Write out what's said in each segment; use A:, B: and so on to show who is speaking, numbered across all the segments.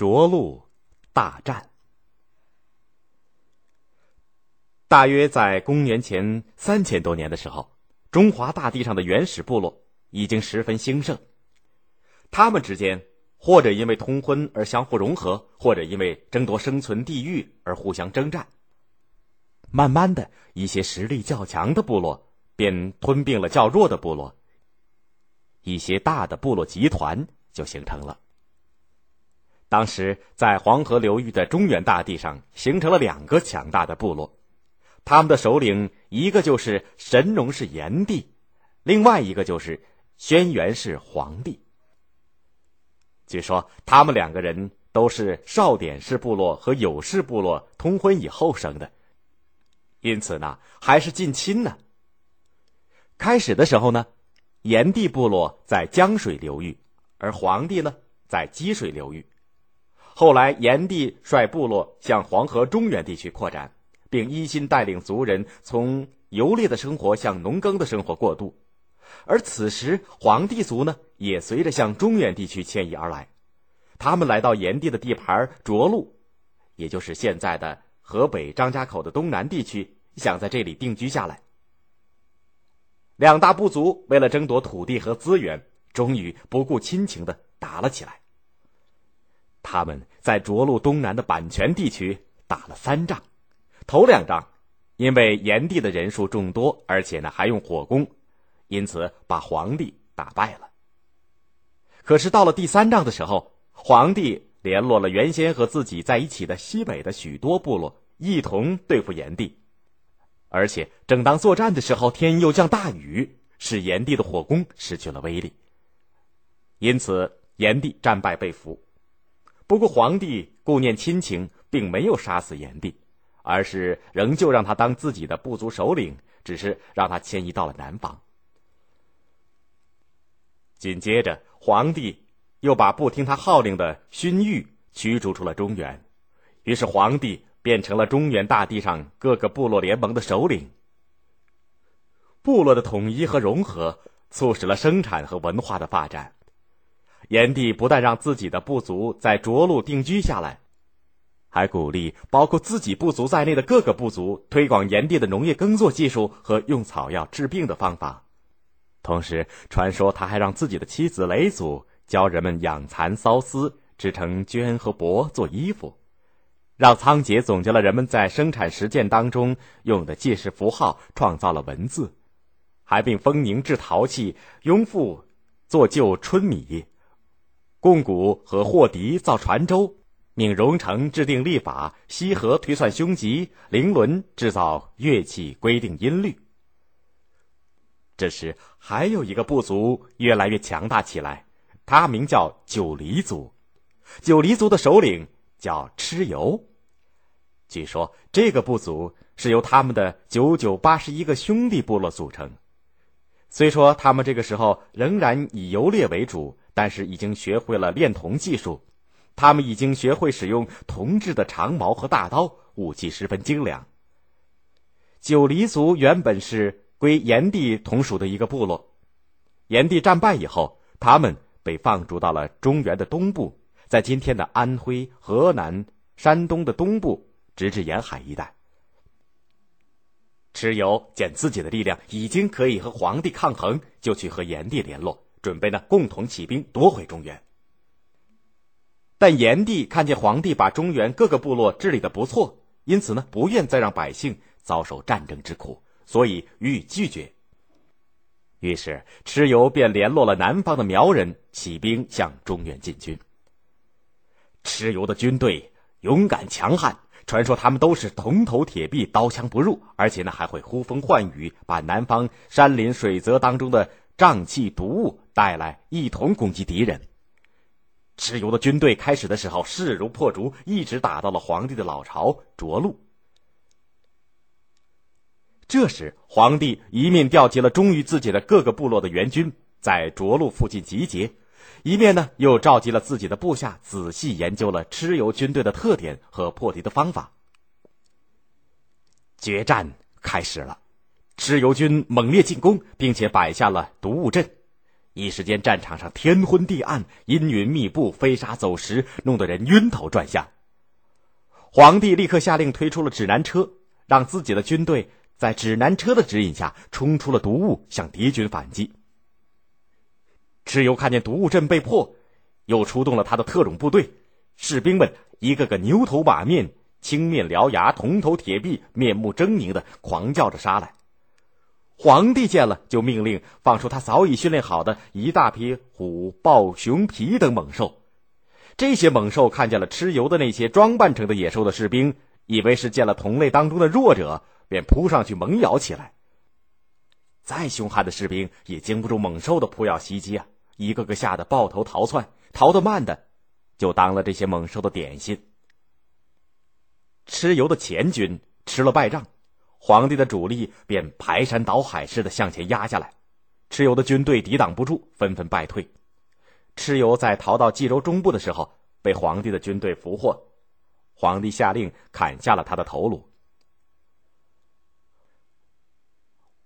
A: 涿鹿大战。大约在公元前三千多年的时候，中华大地上的原始部落已经十分兴盛。他们之间或者因为通婚而相互融合，或者因为争夺生存地域而互相征战。慢慢的一些实力较强的部落便吞并了较弱的部落，一些大的部落集团就形成了。当时在黄河流域的中原大地上，形成了两个强大的部落。他们的首领一个就是神农氏炎帝，另外一个就是轩辕氏黄帝。据说他们两个人都是少典氏部落和有氏部落通婚以后生的，因此呢还是近亲呢。开始的时候呢，炎帝部落在江水流域，而黄帝呢在积水流域。后来炎帝率部落向黄河中原地区扩展。并一心带领族人从游猎的生活向农耕的生活过渡，而此时黄帝族呢也随着向中原地区迁移而来，他们来到炎帝的地盘涿鹿，也就是现在的河北张家口的东南地区，想在这里定居下来。两大部族为了争夺土地和资源，终于不顾亲情的打了起来。他们在涿鹿东南的阪泉地区打了三仗。头两仗，因为炎帝的人数众多，而且呢还用火攻，因此把皇帝打败了。可是到了第三仗的时候，皇帝联络了原先和自己在一起的西北的许多部落，一同对付炎帝。而且正当作战的时候，天又降大雨，使炎帝的火攻失去了威力。因此，炎帝战败被俘。不过，皇帝顾念亲情，并没有杀死炎帝。而是仍旧让他当自己的部族首领，只是让他迁移到了南方。紧接着，皇帝又把不听他号令的荀彧驱逐出了中原，于是皇帝变成了中原大地上各个部落联盟的首领。部落的统一和融合，促使了生产和文化的发展。炎帝不但让自己的部族在涿鹿定居下来。还鼓励包括自己部族在内的各个部族推广炎帝的农业耕作技术和用草药治病的方法，同时传说他还让自己的妻子雷祖教人们养蚕缫丝，织成绢和帛做衣服，让仓颉总结了人们在生产实践当中用的记事符号，创造了文字，还并封宁制陶器，雍富做旧春米，贡古和霍迪造船舟。命荣成制定历法，西河推算凶吉，灵伦制造乐器，规定音律。这时，还有一个部族越来越强大起来，他名叫九黎族。九黎族的首领叫蚩尤。据说，这个部族是由他们的九九八十一个兄弟部落组成。虽说他们这个时候仍然以游猎为主，但是已经学会了炼铜技术。他们已经学会使用铜制的长矛和大刀，武器十分精良。九黎族原本是归炎帝同属的一个部落，炎帝战败以后，他们被放逐到了中原的东部，在今天的安徽、河南、山东的东部，直至沿海一带。蚩尤见自己的力量已经可以和皇帝抗衡，就去和炎帝联络，准备呢共同起兵夺回中原。但炎帝看见皇帝把中原各个部落治理的不错，因此呢，不愿再让百姓遭受战争之苦，所以予以拒绝。于是蚩尤便联络了南方的苗人，起兵向中原进军。蚩尤的军队勇敢强悍，传说他们都是铜头铁臂，刀枪不入，而且呢，还会呼风唤雨，把南方山林水泽当中的瘴气毒物带来，一同攻击敌人。蚩尤的军队开始的时候势如破竹，一直打到了皇帝的老巢涿鹿。这时，皇帝一面调集了忠于自己的各个部落的援军在涿鹿附近集结，一面呢又召集了自己的部下，仔细研究了蚩尤军队的特点和破敌的方法。决战开始了，蚩尤军猛烈进攻，并且摆下了毒物阵。一时间战场上天昏地暗，阴云密布，飞沙走石，弄得人晕头转向。皇帝立刻下令推出了指南车，让自己的军队在指南车的指引下冲出了毒雾，向敌军反击。蚩尤看见毒雾阵被破，又出动了他的特种部队，士兵们一个个牛头马面、青面獠牙、铜头铁臂、面目狰狞的狂叫着杀来。皇帝见了，就命令放出他早已训练好的一大批虎、豹、熊、皮等猛兽。这些猛兽看见了蚩尤的那些装扮成的野兽的士兵，以为是见了同类当中的弱者，便扑上去猛咬起来。再凶悍的士兵也经不住猛兽的扑咬袭击啊，一个个吓得抱头逃窜，逃得慢的就当了这些猛兽的点心。蚩尤的前军吃了败仗，皇帝的主力便排山倒海似的向前压下来，蚩尤的军队抵挡不住，纷纷败退。蚩尤在逃到冀州中部的时候，被皇帝的军队俘获，皇帝下令砍下了他的头颅。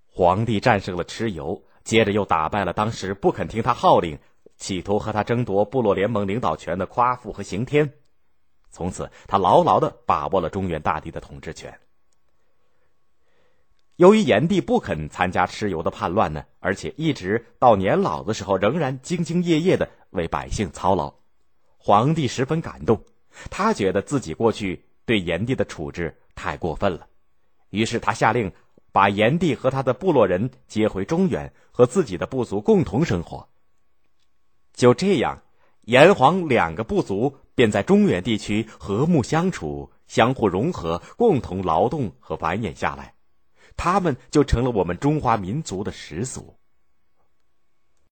A: 皇帝战胜了蚩尤，接着又打败了当时不肯听他号令、企图和他争夺部落联盟领导权的夸父和刑天。从此，他牢牢的把握了中原大地的统治权。由于炎帝不肯参加蚩尤的叛乱呢，而且一直到年老的时候仍然兢兢业业的为百姓操劳，皇帝十分感动。他觉得自己过去对炎帝的处置太过分了，于是他下令把炎帝和他的部落人接回中原，和自己的部族共同生活。就这样，炎黄两个部族便在中原地区和睦相处、相互融合、共同劳动和繁衍下来。他们就成了我们中华民族的始祖。